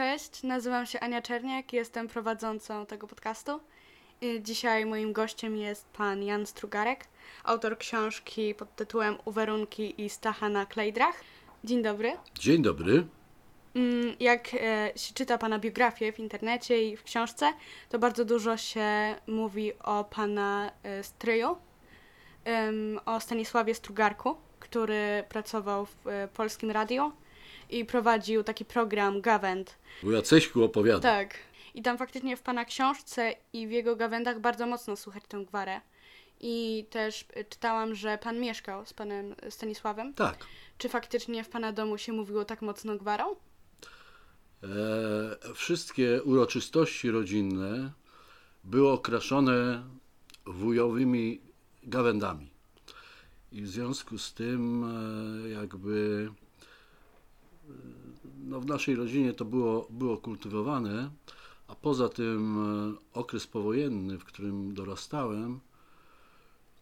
cześć, nazywam się Ania Czerniak, jestem prowadzącą tego podcastu. Dzisiaj moim gościem jest pan Jan Strugarek, autor książki pod tytułem Uwarunki i Stacha na klejdrach. Dzień dobry. Dzień dobry. Mm, Jak e, się czyta pana biografię w internecie i w książce, to bardzo dużo się mówi o pana e, stryju, o Stanisławie Strugarku, który pracował w e, Polskim Radiu i prowadził taki program Gawęd. Bo Jaceśku opowiada. Tak. I tam faktycznie w pana książce i w jego gawędach bardzo mocno słychać tę gwarę. I też y, czytałam, że pan mieszkał z panem Stanisławem. Tak. Czy faktycznie w pana domu się mówiło tak mocno gwarą? E, wszystkie uroczystości rodzinne były okraszone wujowymi gawędami. I w związku z tym e, jakby no w naszej rodzinie to było, było kultywowane, a poza tym e, okres powojenny, w którym dorastałem,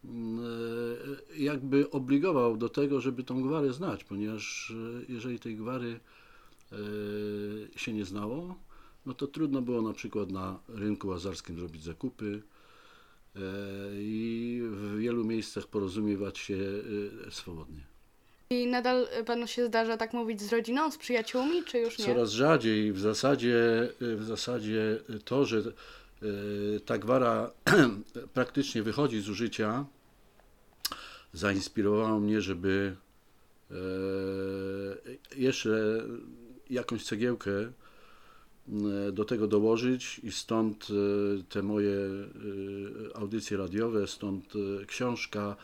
e, jakby obligował do tego, żeby tą gwarę znać, ponieważ e, jeżeli tej gwary się nie znało, no to trudno było na przykład na rynku łazarskim robić zakupy i w wielu miejscach porozumiewać się swobodnie. I nadal panu się zdarza tak mówić z rodziną, z przyjaciółmi, czy już nie? Coraz rzadziej w zasadzie, w zasadzie to, że e, ta gwara praktycznie wychodzi z użycia, zainspirowało mnie, żeby e, jeszcze jakąś cegiełkę e, do tego dołożyć i stąd te moje audycje radiowe, stąd książka,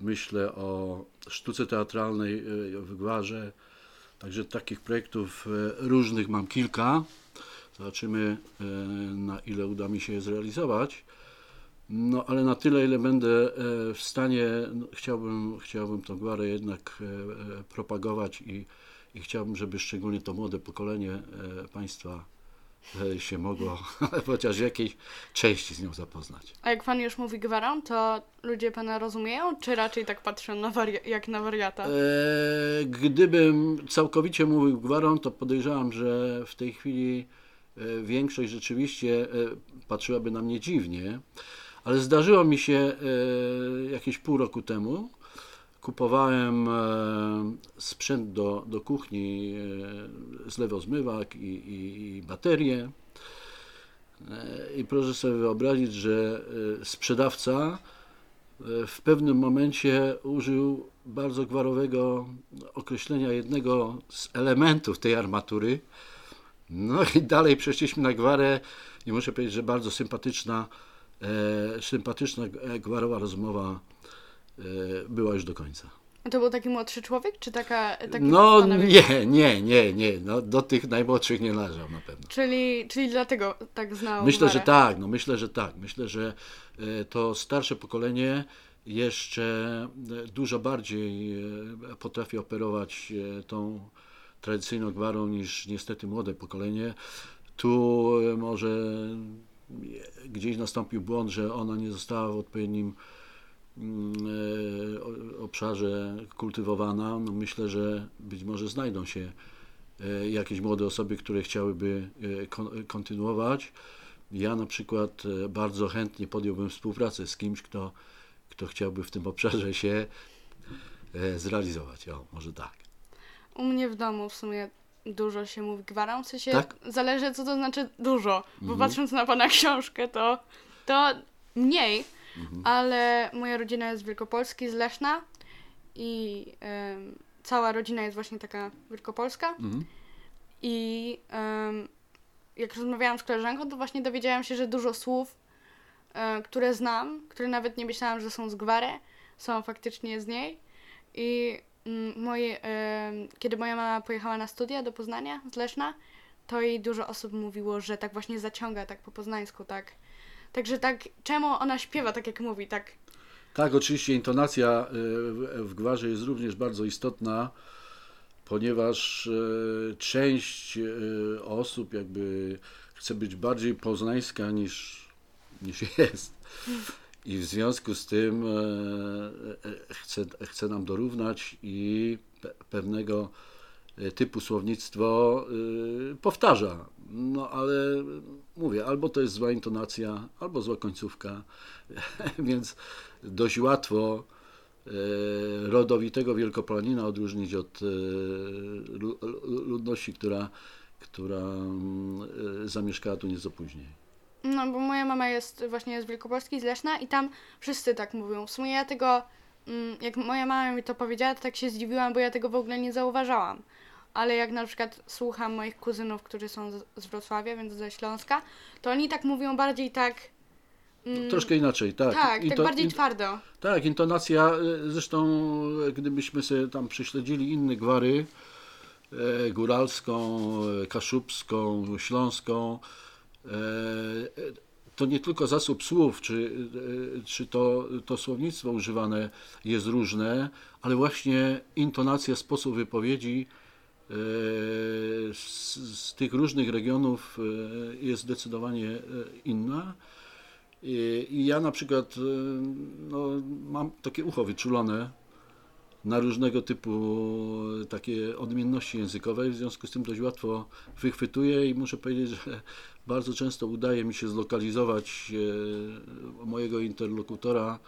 myślę o sztuce teatralnej e, w gwarze, Także takich projektów e, różnych mam kilka. Zobaczymy, e, na ile uda mi się je zrealizować. No, ale na tyle, ile będę w stanie, no, chciałbym, chciałbym tą gwarę jednak propagować i, i chciałbym, żeby szczególnie to młode pokolenie państwa się mogło chociaż w jakiejś części z nią zapoznać. A jak pan już mówi gwarą, to ludzie pana rozumieją, czy raczej tak patrzą na wari- jak na wariata? E, Gdybym całkowicie mówił gwarą, to podejrzewam, że w tej chwili e, większość rzeczywiście e, patrzyłaby na mnie dziwnie, ale zdarzyło mi się e, jakieś pół roku temu. Kupowałem e, sprzęt do, do kuchni, e, zlewozmywak i, i, i baterie. E, I proszę sobie wyobrazić, że sprzedawca w pewnym momencie użył bardzo gwarowego określenia jednego z elementów tej armatury. No i dalej przeszliśmy na gwarę i muszę powiedzieć, że bardzo sympatyczna, sympatyczna gwarowa rozmowa była już do końca. A to był taki młodszy człowiek, czy taka... Taki No nie, nie, nie, nie, no, do tych najmłodszych nie należał na pewno. Czyli, czyli dlatego tak znał Myślę, że tak, no myślę, że tak. Myślę, że e, to starsze pokolenie jeszcze e, dużo bardziej e, potrafi operować e, tą tradycyjną gwarą niż niestety młode pokolenie. Tu e, może e, gdzieś nastąpił błąd, że ona nie została w odpowiednim e, obszarze kultywowana. No myślę, że być może znajdą się e, jakieś młode osoby, które chciałyby e, kon- kontynuować. Ja na przykład e, bardzo chętnie podjąłbym współpracę z kimś, kto, kto chciałby w tym obszarze się e, zrealizować. O, może tak. U mnie w domu w sumie dużo się mówi gwarą, w sensie Tak? zależy co to znaczy dużo, bo Mhm. patrząc na pana książkę to, to mniej, Mhm. ale moja rodzina jest z Wielkopolski, z Leszna i em, cała rodzina jest właśnie taka wielkopolska Mhm. i em, jak rozmawiałam z koleżanką, to właśnie dowiedziałam się, że dużo słów, e, które znam, które nawet nie myślałam, że są z gwary, są faktycznie z niej. I mm, kiedy moja mama pojechała na studia do Poznania z Leszna, to jej dużo osób mówiło, że tak właśnie zaciąga, tak po poznańsku, tak. Także tak, czemu ona śpiewa tak jak mówi, tak Tak, oczywiście intonacja e, w- gwarze jest również bardzo istotna, ponieważ e, część e, osób jakby chce być bardziej poznańska niż, niż jest. I w związku z tym chce, chce nam dorównać i pe- pewnego typu słownictwo powtarza. No ale mówię, albo to jest zła intonacja, albo zła końcówka, więc dość łatwo e, rodowitego Wielkopolonina odróżnić od e, lu- lu- ludności, która, która mm, e, zamieszkała tu nieco później. No, bo moja mama jest właśnie z Wielkopolski, z Leszna i tam wszyscy tak mówią. W sumie ja tego, mm, jak moja mama mi to powiedziała, to tak się zdziwiłam, bo ja tego w ogóle nie zauważałam. Ale jak na przykład słucham moich kuzynów, którzy są z, z Wrocławia, więc ze Śląska, to oni tak mówią bardziej tak... mm, Troszkę inaczej, tak. tak, tak bardziej in- twardo. Tak, intonacja, e, zresztą e, gdybyśmy sobie tam prześledzili inne gwary, e, góralską, e, kaszubską, śląską, e, to nie tylko zasób słów, czy, czy to, to słownictwo używane jest różne, ale właśnie intonacja, sposób wypowiedzi z, z tych różnych regionów e, jest zdecydowanie e, inna. I, I ja na przykład e, no, mam takie ucho wyczulone na różnego typu takie odmienności językowe, w związku z tym dość łatwo wychwytuję i muszę powiedzieć, że bardzo często udaje mi się zlokalizować e, mojego interlokutora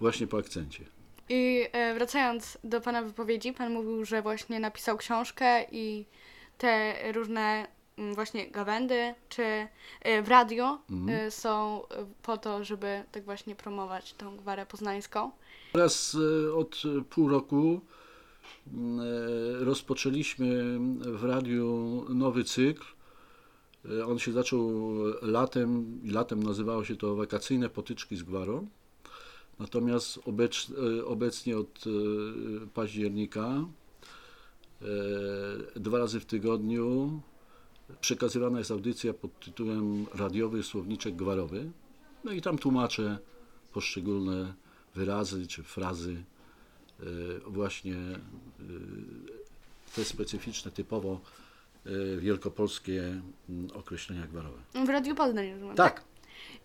właśnie po akcencie. I e, wracając do Pana wypowiedzi, Pan mówił, że właśnie napisał książkę i te różne mm, właśnie gawędy, czy e, w radio e, są e, po to, żeby tak właśnie promować tą gwarę poznańską. Teraz od pół roku m, e, rozpoczęliśmy w radiu nowy cykl. On się zaczął latem i latem nazywało się to Wakacyjne potyczki z gwarą. Natomiast obecz, e, obecnie od e, października e, dwa razy w tygodniu przekazywana jest audycja pod tytułem Radiowy Słowniczek Gwarowy. No i tam tłumaczę poszczególne wyrazy czy frazy, właśnie te specyficzne, typowo wielkopolskie mm, określenia gwarowe. W Radiu Poznań, rozumiem, Tak,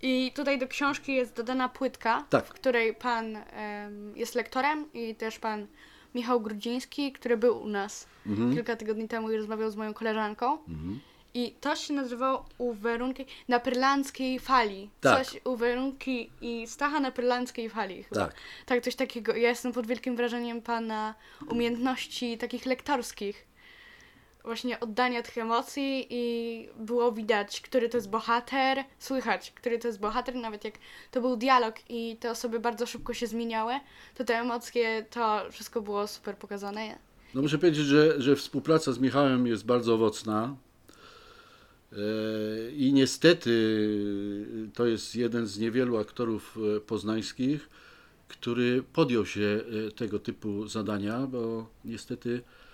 I tutaj do książki jest dodana płytka, Tak. w której Pan em, jest lektorem i też Pan Michał Grudziński, który był u nas kilka tygodni temu i rozmawiał z moją koleżanką. I to się nazywało u Werunki na pyrlandzkiej fali. Tak. Coś u Werunki i Stacha na pyrlandzkiej fali chyba. Tak. Tak, coś takiego. Ja jestem pod wielkim wrażeniem Pana umiejętności takich lektorskich. Właśnie oddania tych emocji i było widać, który to jest bohater, słychać, który to jest bohater, nawet jak to był dialog i te osoby bardzo szybko się zmieniały, to te emocje, to wszystko było super pokazane. No muszę powiedzieć, że, że współpraca z Michałem jest bardzo owocna. E, I niestety to jest jeden z niewielu aktorów e, poznańskich, który podjął się e, tego typu zadania, bo niestety, e,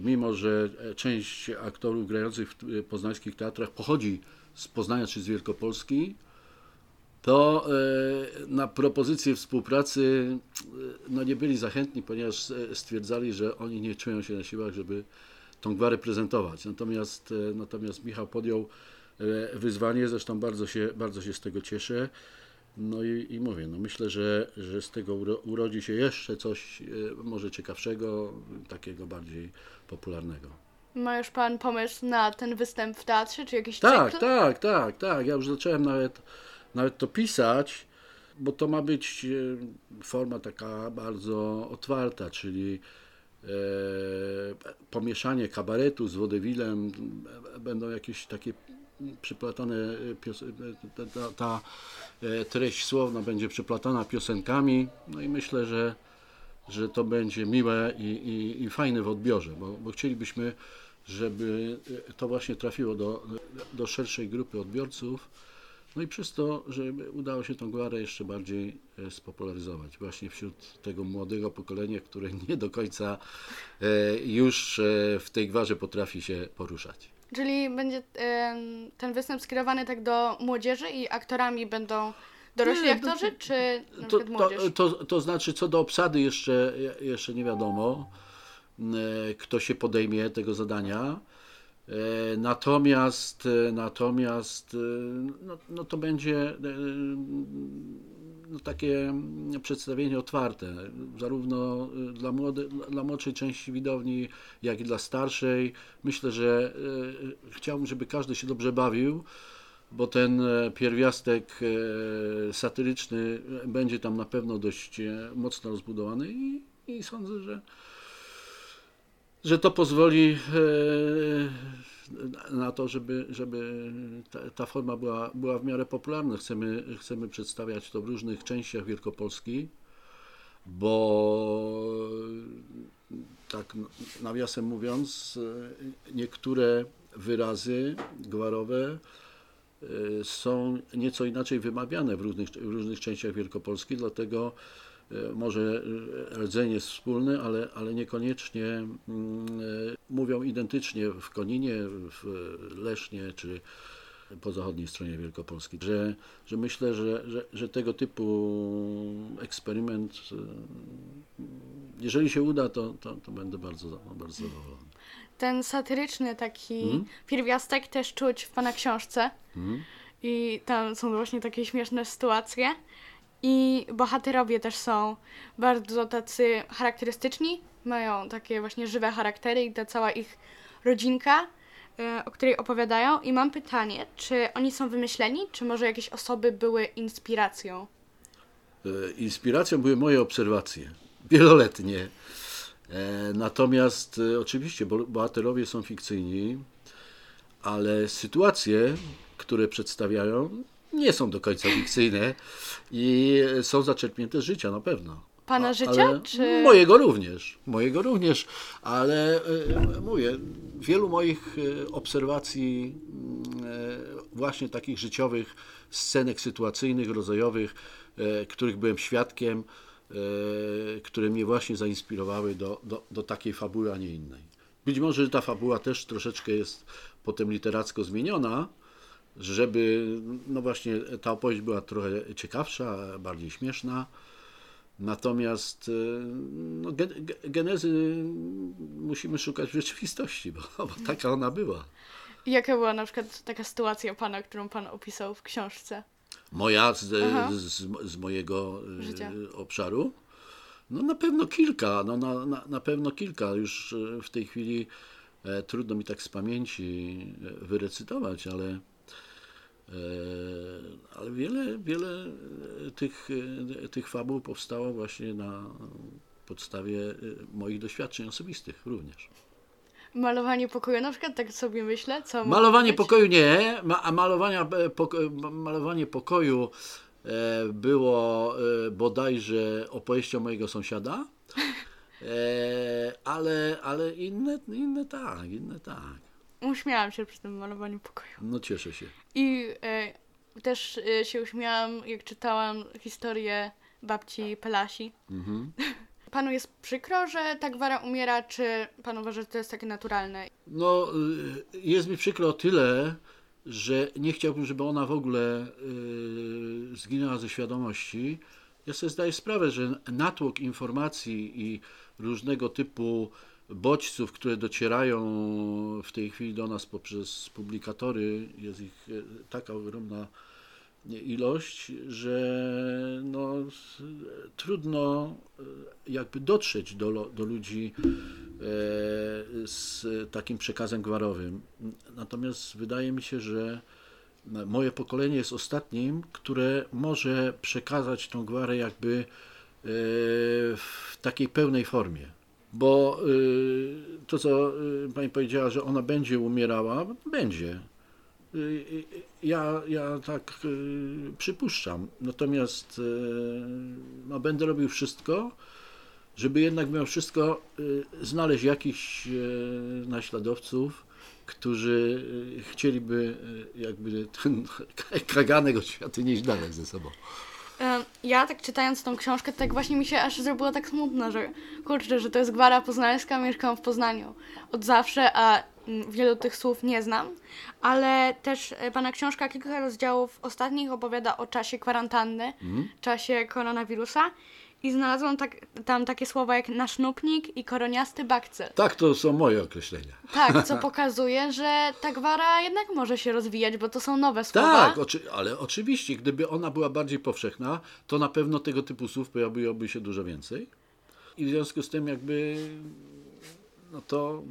mimo że e, część aktorów grających w e, poznańskich teatrach pochodzi z Poznania czy z Wielkopolski, to e, na propozycję współpracy e, no nie byli zachętni, ponieważ e, stwierdzali, że oni nie czują się na siłach, żeby tą gwarę prezentować. Natomiast, e, natomiast Michał podjął e, wyzwanie, zresztą bardzo się, bardzo się z tego cieszę. No i, i mówię, no myślę, że, że z tego uro, urodzi się jeszcze coś e, może ciekawszego, takiego bardziej popularnego. Ma już Pan pomysł na ten występ w teatrze, czy jakiś Tak, cykl? tak, tak, tak. Ja już zacząłem nawet, nawet to pisać, bo to ma być e, forma taka bardzo otwarta, czyli e, pomieszanie kabaretu z wodewilem, e, będą jakieś takie przyplatane, e, e, ta, ta, ta e, treść słowna będzie przeplatana piosenkami, no i myślę, że, że to będzie miłe i, i, i fajne w odbiorze, bo, bo chcielibyśmy, żeby to właśnie trafiło do, do szerszej grupy odbiorców, no i przez to, żeby udało się tą gwarę jeszcze bardziej spopularyzować właśnie wśród tego młodego pokolenia, które nie do końca już w tej gwarze potrafi się poruszać. Czyli będzie em, ten występ skierowany tak do młodzieży i aktorami będą dorośli Nie, aktorzy, czy na To, młodzież? to, to, to znaczy, co do obsady jeszcze, jeszcze nie wiadomo, e, kto się podejmie tego zadania. E, Natomiast, e, natomiast no, no to będzie no, takie przedstawienie otwarte, zarówno dla, młode, dla młodszej części widowni, jak i dla starszej. Myślę, że chciałbym, żeby każdy się dobrze bawił bo ten pierwiastek satyryczny będzie tam na pewno dość mocno rozbudowany i, i sądzę, że, że to pozwoli na to, żeby, żeby ta, forma była, była w miarę popularna. Chcemy, chcemy przedstawiać to w różnych częściach Wielkopolski, bo tak nawiasem mówiąc, niektóre wyrazy gwarowe e, są nieco inaczej wymawiane w różnych, w różnych częściach Wielkopolski, dlatego E, może e, rdzeń jest wspólny, ale, ale niekoniecznie mm, e, mówią identycznie w Koninie, w Lesznie czy po zachodniej stronie Wielkopolski. Że, że myślę, że, że, że tego typu eksperyment, jeżeli się uda, to, to, to będę bardzo, bardzo zadowolony. Ten satyryczny taki hmm? pierwiastek też czuć w Pana książce. Hmm? I tam są właśnie takie śmieszne sytuacje. I bohaterowie też są bardzo tacy charakterystyczni, mają takie właśnie żywe charaktery i ta cała ich rodzinka, y, o której opowiadają. I mam pytanie, czy oni są wymyśleni, czy może jakieś osoby były inspiracją? E, inspiracją były moje obserwacje, wieloletnie. E, natomiast e, oczywiście bohaterowie są fikcyjni, ale sytuacje, które przedstawiają, nie są do końca fikcyjne i są zaczerpnięte z życia na pewno. Pana życia? Czy... Mojego również. Mojego również, ale e, mówię, wielu moich e, obserwacji e, właśnie takich życiowych, scenek sytuacyjnych, rodzajowych, których byłem świadkiem, które mnie właśnie zainspirowały do, do, do takiej fabuły, a nie innej. Być może ta fabuła też troszeczkę jest potem literacko zmieniona, żeby no właśnie ta opowieść była trochę ciekawsza, bardziej śmieszna. Natomiast y, no, genezy musimy szukać w rzeczywistości, bo, bo taka ona była. Jaka była na przykład taka sytuacja pana, którą pan opisał w książce? Moja z, z, z, mojego y, Życia. obszaru? No na pewno kilka, no na, na, na pewno kilka. Już y, w tej chwili e, trudno mi tak z pamięci wyrecytować, ale ale wiele, wiele tych, tych fabuł powstało właśnie na podstawie moich doświadczeń osobistych również. Malowanie pokoju, na przykład tak sobie myślę, co Malowanie pokoju nie, a malowania, malowanie pokoju e, było e, bodajże opowieścią mojego sąsiada, ale, ale inne, inne tak, inne tak. Uśmiałam się przy tym malowaniu pokoju. No cieszę się. I e, też e, się uśmiałam, jak czytałam historię babci Pelasi. Mhm. Panu jest przykro, że ta gwara umiera, czy pan uważa, że to jest takie naturalne? No, y, jest mi przykro o tyle, że nie chciałbym, żeby ona w ogóle y, zginęła ze świadomości. Ja sobie zdaję sprawę, że natłok informacji i różnego typu bodźców, które docierają w tej chwili do nas poprzez publikatory, jest ich e, taka ogromna ilość, że no, trudno e, jakby dotrzeć do, do ludzi e, z takim przekazem gwarowym. Natomiast wydaje mi się, że moje pokolenie jest ostatnim, które może przekazać tą gwarę jakby w takiej pełnej formie bo y, to, co y, pani powiedziała, że ona będzie umierała, będzie. Y, ja, ja tak przypuszczam. Natomiast no, będę robił wszystko, żeby jednak mimo wszystko znaleźć jakichś naśladowców, którzy chcieliby jakby ten kaganek od świata nieść dalej ze sobą ja tak czytając tą książkę, tak właśnie mi się aż zrobiło tak smutno, że kurczę, że to jest gwara poznańska, mieszkam w Poznaniu od zawsze, a mm, wielu tych słów nie znam, ale też e, pana książka kilka rozdziałów ostatnich opowiada o czasie kwarantanny, mhm. czasie koronawirusa i znalazłam tak, tam takie słowa jak nasznupnik i koroniasty bakcyl. Tak, to są moje określenia. Tak, co pokazuje, że ta gwara jednak może się rozwijać, bo to są nowe słowa. Tak, oczy, ale oczywiście, gdyby ona była bardziej powszechna, to na pewno tego typu słów pojawiłoby się dużo więcej. I w związku z tym jakby no to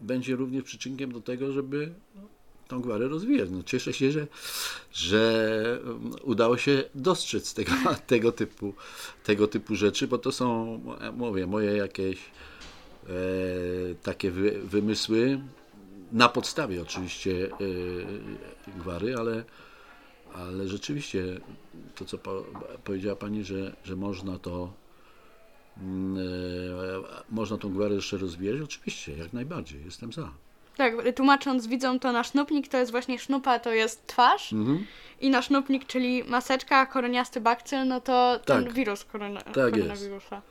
będzie również przyczynkiem do tego, żeby no, tą gwarę rozwijać. No, cieszę się, że, że um, udało się dostrzec tego, tego, typu, tego typu rzeczy, bo to są, mówię, moje jakieś e, takie wy, wymysły, na podstawie oczywiście e, gwary, ale, ale rzeczywiście to, co po, powiedziała Pani, że, że można to mm, e, można tą gwarę jeszcze rozwijać, oczywiście, jak najbardziej, jestem za. Tak, tłumacząc widzom to nasz sznupnik to jest właśnie sznupa, to jest twarz Mhm. i nasz sznupnik, czyli maseczka, koroniasty bakcyl, no to ten Tak. wirus korona, Tak koronawirusa.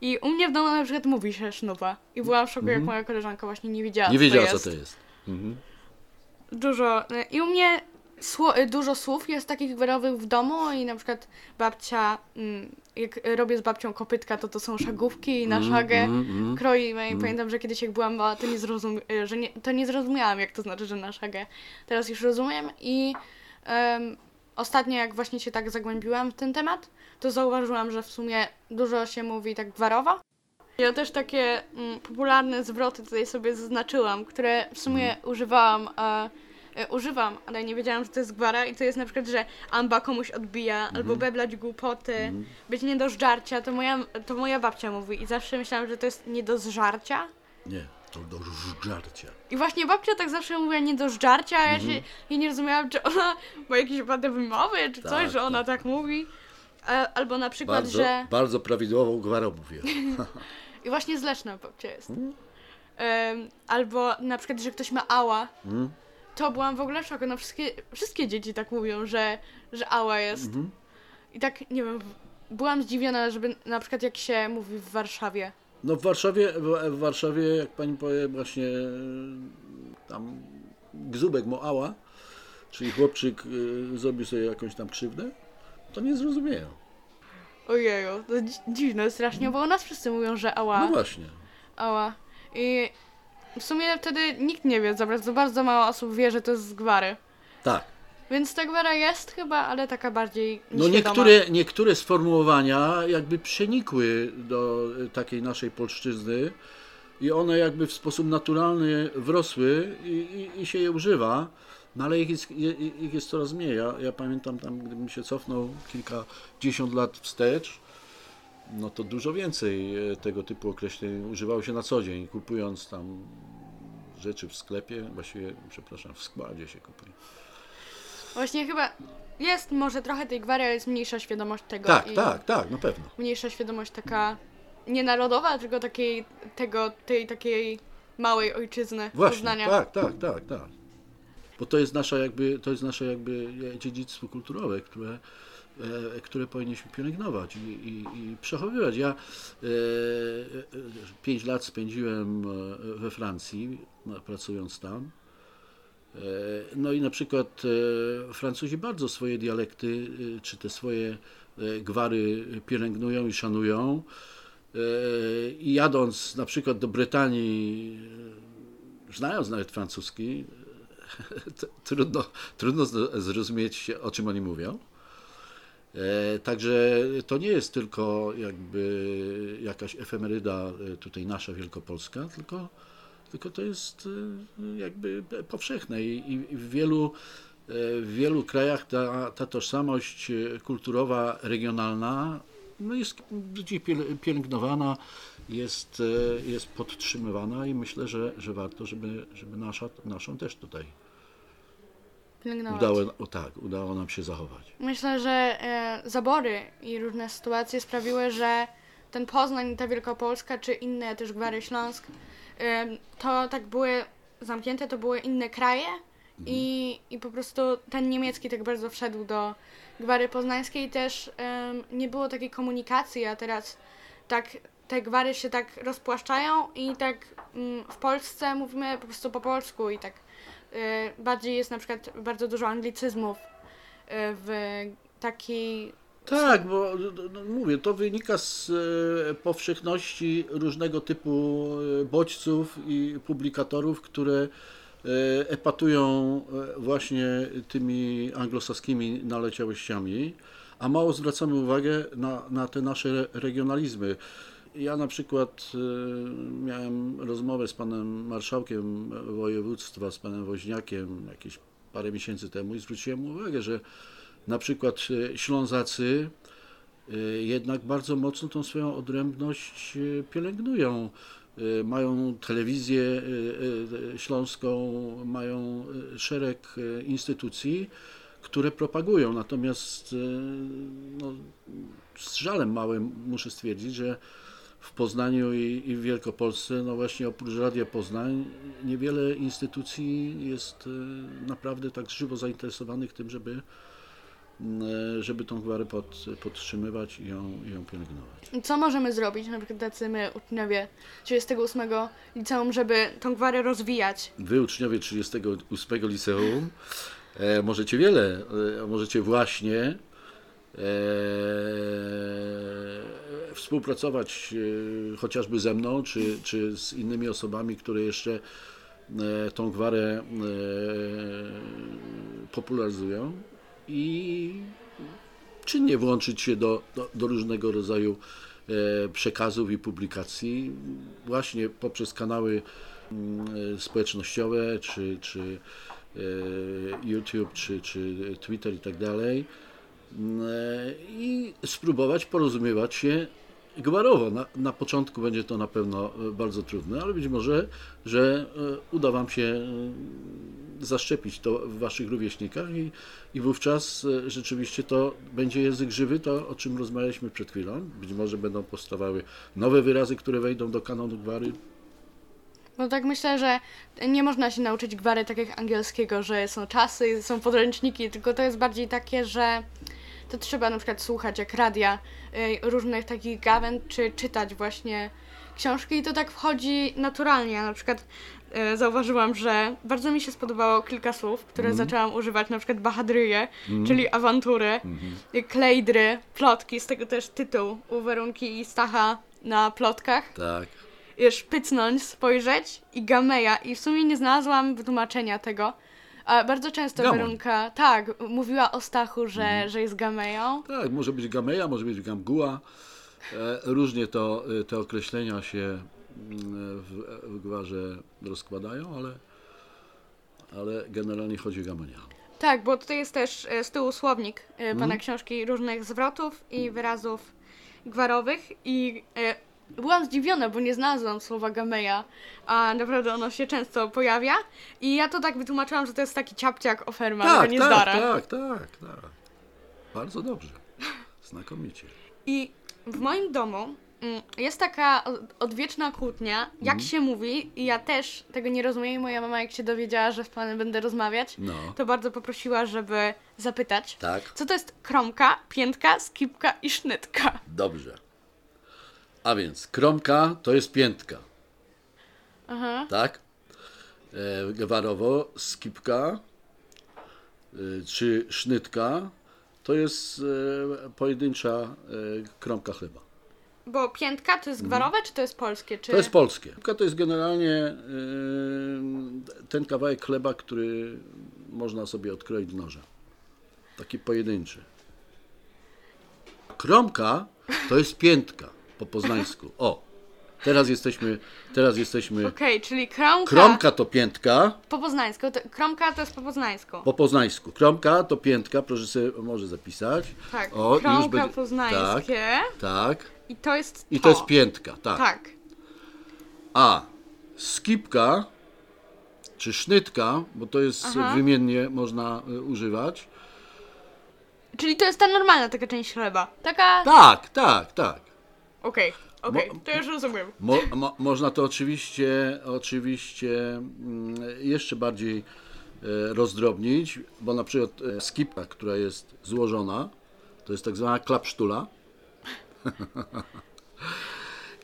I u mnie w domu na przykład mówi się sznupa. I byłam w szoku, jak moja koleżanka właśnie nie wiedziała, Mhm. Nie co to wiedziała, jest. co to jest. Mhm. Dużo. y, I u mnie dużo słów jest takich gwarowych w domu i na przykład babcia, mm, jak robię z babcią kopytka, to to są szagówki na Mm, szagę mm, mm. kroimy i pamiętam, że kiedyś jak byłam mała, to nie, zrozum- y, że nie, to nie zrozumiałam, jak to znaczy, że na szagę. Teraz już rozumiem i em, ostatnio jak właśnie się tak zagłębiłam w ten temat, to zauważyłam, że w sumie dużo się mówi tak gwarowo. Ja też takie mm, popularne zwroty tutaj sobie zaznaczyłam, które w sumie używałam, e, używam, ale nie wiedziałam, że to jest gwara i to jest na przykład, że amba komuś odbija, albo beblać głupoty, być nie do żarcia, to moja, to moja babcia mówi i zawsze myślałam, że to jest nie do zżarcia. Nie, to do żarcia. I właśnie babcia tak zawsze mówiła nie do żarcia, a ja Mhm. się ja nie rozumiałam, czy ona ma jakieś wady wymowy, czy coś, Tak, że ona tak. tak, mówi. A, albo na przykład, Bardzo, że... bardzo prawidłową gwarą mówię. I właśnie z Leszna babcia jest. Mhm. Em, albo na przykład, że ktoś ma ała. Mm? To byłam w ogóle w szoku. No wszystkie, wszystkie dzieci tak mówią, że, że ała jest. Mhm. I tak, nie wiem, byłam zdziwiona, żeby na przykład jak się mówi w Warszawie. No w Warszawie, w, Warszawie, jak pani powie, właśnie e, tam gzubek moała, czyli chłopczyk y, zrobił sobie jakąś tam krzywdę, to nie zrozumieją. Ojeju, to dzi- dziwne strasznie, bo u nas wszyscy mówią, że ała. No właśnie. Ała. I w sumie wtedy nikt nie wie za bardzo, bardzo mało osób wie, że to jest z gwary. Tak. Więc ta gwara jest chyba, ale taka bardziej No niektóre, niektóre sformułowania jakby przenikły do y, takiej naszej polszczyzny i one jakby w sposób naturalny wrosły i, i, i się je używa, no ale ich jest, je- ich jest coraz mniej. Ja, ja pamiętam tam, gdybym się cofnął kilkadziesiąt lat wstecz, no to dużo więcej e, tego typu określeń używało się na co dzień, kupując tam rzeczy w sklepie, właściwie, przepraszam, w składzie się kupuje. Właśnie chyba jest może trochę tej gwary, ale jest mniejsza świadomość tego. Tak, tak, tak, na pewno. Mniejsza świadomość taka nie narodowa, tylko takiej, tego, tej takiej małej ojczyzny Właśnie, Poznania. tak, tak, tak, tak. Bo to jest nasza jakby, to jest nasze jakby dziedzictwo kulturowe, które, e, które powinniśmy pielęgnować i, i, i przechowywać. Ja e, e, pięć lat spędziłem e, we Francji, pracując tam. E, No i na przykład e, Francuzi bardzo swoje dialekty, e, czy te swoje e, gwary pielęgnują i szanują. E, I jadąc na przykład do Brytanii, e, znając nawet francuski, trudno, trudno zro- zrozumieć, o czym oni mówią. E, Także to nie jest tylko jakby jakaś efemeryda e, tutaj nasza Wielkopolska, tylko, tylko to jest e, jakby powszechne i, w wielu, w wielu krajach ta, ta tożsamość kulturowa, regionalna no jest bardziej piel- pielęgnowana, jest, jest podtrzymywana i myślę, że, że warto, żeby, żeby nasza, naszą też tutaj Pielęgnować. udało, o tak, udało nam się zachować. Myślę, że e, zabory i różne sytuacje sprawiły, że ten Poznań, ta Wielkopolska, czy inne też Gwary Śląsk, e, to tak były zamknięte, to były inne kraje i, i po prostu ten niemiecki tak bardzo wszedł do Gwary Poznańskiej też em, nie było takiej komunikacji, a teraz tak te gwary się tak rozpłaszczają i tak mm, w Polsce mówimy po prostu po polsku i tak e, bardziej jest na przykład bardzo dużo anglicyzmów e, w takiej Tak, bo no, mówię, to wynika z e, powszechności różnego typu e, bodźców i publikatorów, które e, epatują właśnie tymi anglosaskimi naleciałościami, a mało zwracamy uwagę na, na te nasze regionalizmy. Ja na przykład e, miałem rozmowę z panem marszałkiem województwa, z panem Woźniakiem jakieś parę miesięcy temu i zwróciłem uwagę, że na przykład e, Ślązacy e, jednak bardzo mocno tą swoją odrębność pielęgnują. Mają telewizję śląską, mają szereg instytucji, które propagują. Natomiast no, z żalem małym muszę stwierdzić, że w Poznaniu i, i w Wielkopolsce, no właśnie oprócz Radia Poznań, niewiele instytucji jest e, naprawdę tak żywo zainteresowanych tym, żeby, e, żeby tą gwarę pod, podtrzymywać i ją, ją pielęgnować. Co możemy zrobić, na przykład tacy my uczniowie 38 liceum, żeby tą gwarę rozwijać? Wy, uczniowie 38 liceum, e, możecie wiele, e, możecie właśnie e, współpracować e, chociażby ze mną, czy, czy z innymi osobami, które jeszcze e, tą gwarę popularyzują i czynnie włączyć się do, do, do różnego rodzaju przekazów i publikacji, właśnie poprzez kanały mm, społecznościowe, czy, czy YouTube, czy, czy Twitter i tak dalej. I spróbować porozumiewać się gwarowo. Na, na początku będzie to na pewno e, bardzo trudne, ale być może, że e, uda Wam się e, zaszczepić to w Waszych rówieśnikach i, i wówczas rzeczywiście to będzie język żywy, to o czym rozmawialiśmy przed chwilą. Być może będą powstawały nowe wyrazy, które wejdą do kanonu gwary. Bo tak myślę, że nie można się nauczyć gwary tak jak angielskiego, że są czasy, są podręczniki, tylko to jest bardziej takie, że to trzeba na przykład słuchać jak radia y, różnych takich gawęd, czy czytać właśnie książki i to tak wchodzi naturalnie. Ja na przykład y, zauważyłam, że bardzo mi się spodobało kilka słów, które zaczęłam używać, na przykład bahadryje, czyli awantury, y, klejdry, plotki, z tego też tytuł u Werunki i Stacha na plotkach Tak. szpycnąć, spojrzeć i gameja. I w sumie nie znalazłam wytłumaczenia tego. A bardzo często Gamoń. Werunka, tak, mówiła o Stachu, że, że jest gameją. Tak, może być gameja, może być gamguła. E, Różnie to, e, te określenia się mm, w, w gwarze rozkładają, ale, ale generalnie chodzi o gamenia. Tak, bo tutaj jest też e, z tyłu słownik pana książki różnych zwrotów i wyrazów gwarowych i byłam zdziwiona, bo nie znalazłam słowa gameja, a naprawdę ono się często pojawia i ja to tak wytłumaczyłam, że to jest taki ciapciak oferma, Tak, nie tak, zdara. tak, tak, tak. Bardzo dobrze. Znakomicie. I w moim domu mm, jest taka odwieczna kłótnia, jak Mhm. się mówi, i ja też tego nie rozumiem. Moja mama, jak się dowiedziała, że z panem będę rozmawiać, No. to bardzo poprosiła, żeby zapytać, Tak. co to jest kromka, piętka, skipka i sznytka. Dobrze. A więc kromka to jest piętka, Aha. tak? E, Gwarowo, skipka e, czy sznytka to jest e, pojedyncza e, kromka chleba. Bo piętka to jest gwarowe, czy to jest polskie? Czy... Mhm. To jest polskie. Skipka to jest generalnie e, ten kawałek chleba, który można sobie odkroić nożem. Taki pojedynczy. Kromka to jest piętka po poznańsku. O, teraz jesteśmy, teraz jesteśmy. Okej, czyli kromka, Kromka to piętka po poznańsku. To, kromka to jest po poznańsku. po poznańsku. Kromka to piętka, proszę sobie może zapisać. Tak, O, kromka będzie- poznańskie. Tak, tak. I to jest I to jest piętka, tak. Tak. A skipka czy sznytka, bo to jest Aha. wymiennie można y, używać. Czyli to jest ta normalna taka część chleba. Taka... Tak, tak, tak. Okej, okej, Mo- to już rozumiem. Mo, mo, można to oczywiście, oczywiście mm, jeszcze bardziej e, rozdrobnić, bo na przykład e, skipka, która jest złożona, to jest tak zwana klapsztula.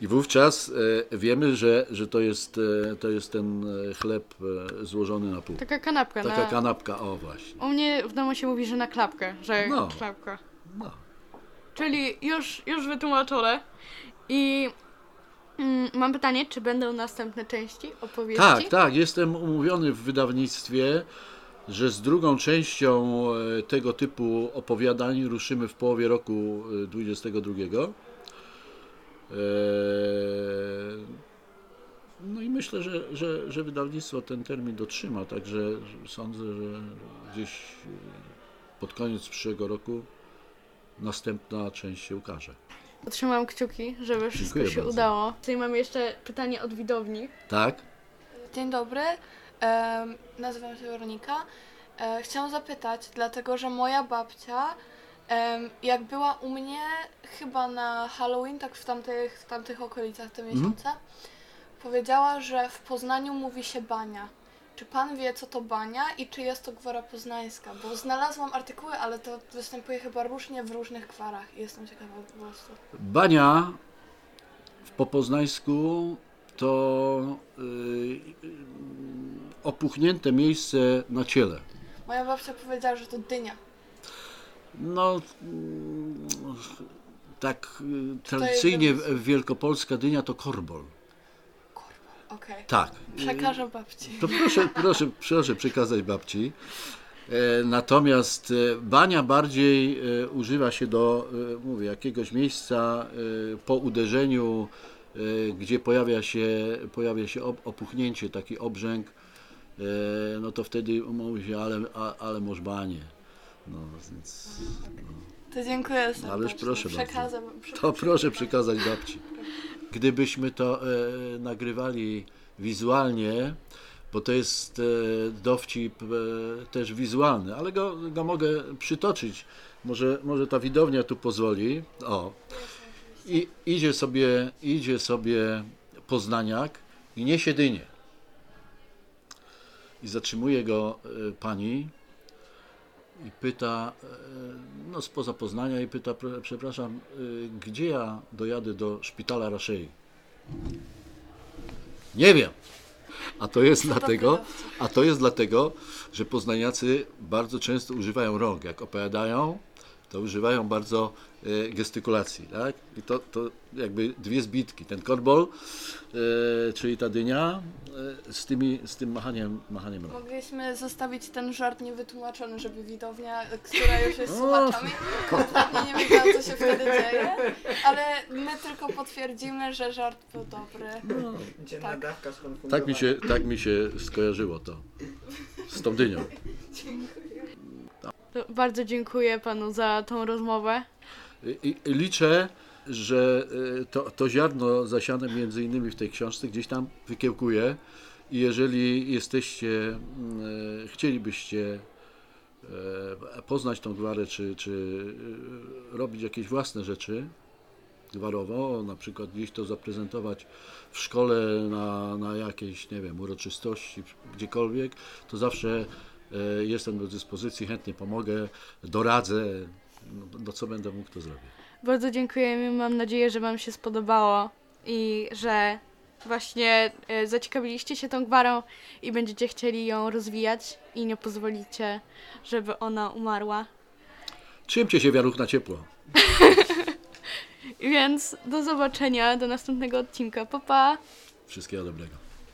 I wówczas e, wiemy, że, że to, jest, to jest ten chleb złożony na pół. Taka kanapka. Taka na... kanapka, o właśnie. U mnie w domu się mówi, że na klapkę, że No. klapka. No. Czyli już, już wytłumaczone. I mm, mam pytanie, czy będą następne części opowieści? Tak, tak, jestem umówiony w wydawnictwie, że z drugą częścią e, tego typu opowiadań ruszymy w połowie roku e, 22. E, No i myślę, że, że, że wydawnictwo ten termin dotrzyma, także sądzę, że gdzieś e, pod koniec przyszłego roku następna część się ukaże. Trzymam kciuki, żeby wszystko Dziękuję się bardzo. udało. Tutaj mamy jeszcze pytanie od widowni. Tak? Dzień dobry, nazywam się Weronika. E, chciałam zapytać, dlatego że moja babcia, jak była u mnie chyba na Halloween, tak w tamtych, w tamtych okolicach te miesiące, powiedziała, że w Poznaniu mówi się bania. Czy pan wie, co to bania i czy jest to gwara poznańska? Bo znalazłam artykuły, ale to występuje chyba różnie w różnych gwarach i jestem ciekawa po prostu. Bania w popoznańsku to y, y, opuchnięte miejsce na ciele. Moja babcia powiedziała, że to dynia. No, mm, tak y, tradycyjnie Wielkopolska dynia to korbol. Okej. Tak. Przekażę babci. To proszę, proszę, proszę przekazać babci. E, Natomiast e, bania bardziej e, używa się do, mówię, jakiegoś miejsca po uderzeniu, gdzie pojawia się, pojawia się op- opuchnięcie, taki obrzęk, no to wtedy mówi się, ale, ale masz banie. No, więc To dziękuję serdecznie. Ależ proszę bardzo. To proszę przekazać babci. Gdybyśmy to e, nagrywali wizualnie, bo to jest e, dowcip e, też wizualny, ale go, go mogę przytoczyć. Może, może ta widownia tu pozwoli. O. I idzie sobie, idzie sobie poznaniak i niesie dynię. I zatrzymuje go e, pani i pyta, e, no spoza Poznania i pyta, "Pro- przepraszam, y, gdzie ja dojadę do szpitala Raszei? Nie wiem. A to jest dlatego, a to jest dlatego, że poznaniacy bardzo często używają rąk. Jak opowiadają, to używają bardzo e, gestykulacji, tak? I to, to jakby dwie zbitki. Ten korbol, e, czyli ta dynia, e, z, tymi, z tym machaniem, machaniem rąk. Mogliśmy zostawić ten żart niewytłumaczony, żeby widownia, która już jest słuchaczami, kompletnie nie wiedziała, co się wtedy dzieje, ale my tylko potwierdzimy, że żart był dobry. Dzienna Tak. Tak mi się, tak mi się skojarzyło to z tą dynią. To bardzo dziękuję panu za tą rozmowę. I, i liczę, że e, to, to ziarno zasiane między innymi w tej książce gdzieś tam wykiełkuje i jeżeli jesteście, mm, e, chcielibyście e, poznać tą gwarę, czy, czy robić jakieś własne rzeczy gwarowo, na przykład gdzieś to zaprezentować w szkole na, na jakiejś, nie wiem, uroczystości, gdziekolwiek, to zawsze jestem do dyspozycji, chętnie pomogę, doradzę, no, no co będę mógł, to zrobię. Bardzo dziękujemy. Mam nadzieję, że Wam się spodobało i że właśnie e, zaciekawiliście się tą gwarą i będziecie chcieli ją rozwijać i nie pozwolicie, żeby ona umarła. Trzymcie się wiaruch na ciepło. Więc do zobaczenia, do następnego odcinka. Pa, pa! Wszystkiego dobrego.